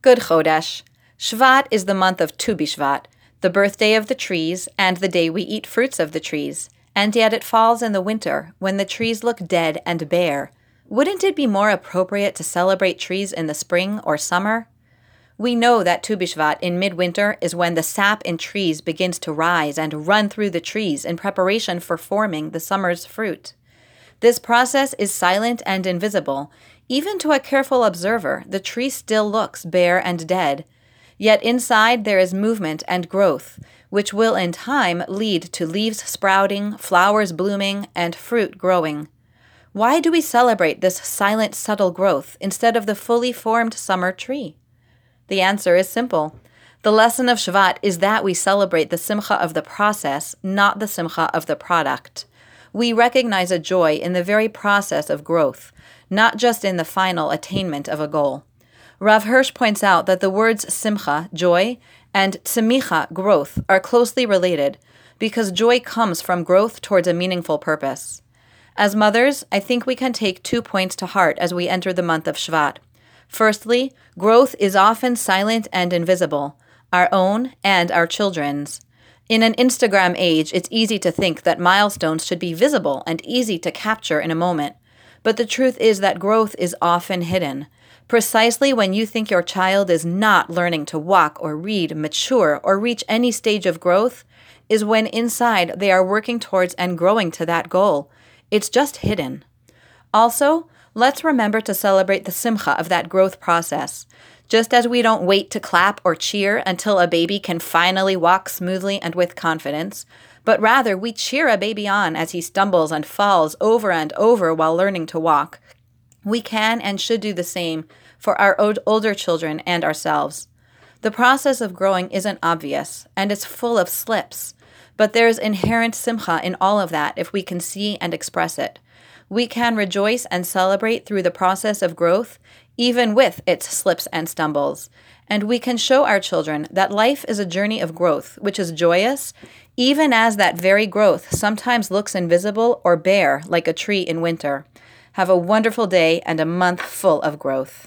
Good Chodesh. Shvat is the month of Tu B'Shvat, the birthday of the trees and the day we eat fruits of the trees, and yet it falls in the winter when the trees look dead and bare. Wouldn't it be more appropriate to celebrate trees in the spring or summer? We know that Tu B'Shvat in midwinter is when the sap in trees begins to rise and run through the trees in preparation for forming the summer's fruit. This process is silent and invisible. Even to a careful observer, the tree still looks bare and dead. Yet inside there is movement and growth, which will in time lead to leaves sprouting, flowers blooming, and fruit growing. Why do we celebrate this silent, subtle growth instead of the fully formed summer tree? The answer is simple. The lesson of Shvat is that we celebrate the simcha of the process, not the simcha of the product. We recognize a joy in the very process of growth, not just in the final attainment of a goal. Rav Hirsch points out that the words simcha, joy, and tzimicha, growth, are closely related because joy comes from growth towards a meaningful purpose. As mothers, I think we can take two points to heart as we enter the month of Shvat. Firstly, growth is often silent and invisible, our own and our children's. In an Instagram age, it's easy to think that milestones should be visible and easy to capture in a moment. But the truth is that growth is often hidden. Precisely when you think your child is not learning to walk or read, mature, or reach any stage of growth, is when inside they are working towards and growing to that goal. It's just hidden. Also, let's remember to celebrate the simcha of that growth process. Just as we don't wait to clap or cheer until a baby can finally walk smoothly and with confidence, but rather we cheer a baby on as he stumbles and falls over and over while learning to walk. We can and should do the same for our older children and ourselves. The process of growing isn't obvious, and it's full of slips, but there's inherent simcha in all of that if we can see and express it. We can rejoice and celebrate through the process of growth, even with its slips and stumbles. And we can show our children that life is a journey of growth, which is joyous, even as that very growth sometimes looks invisible or bare like a tree in winter. Have a wonderful day and a month full of growth.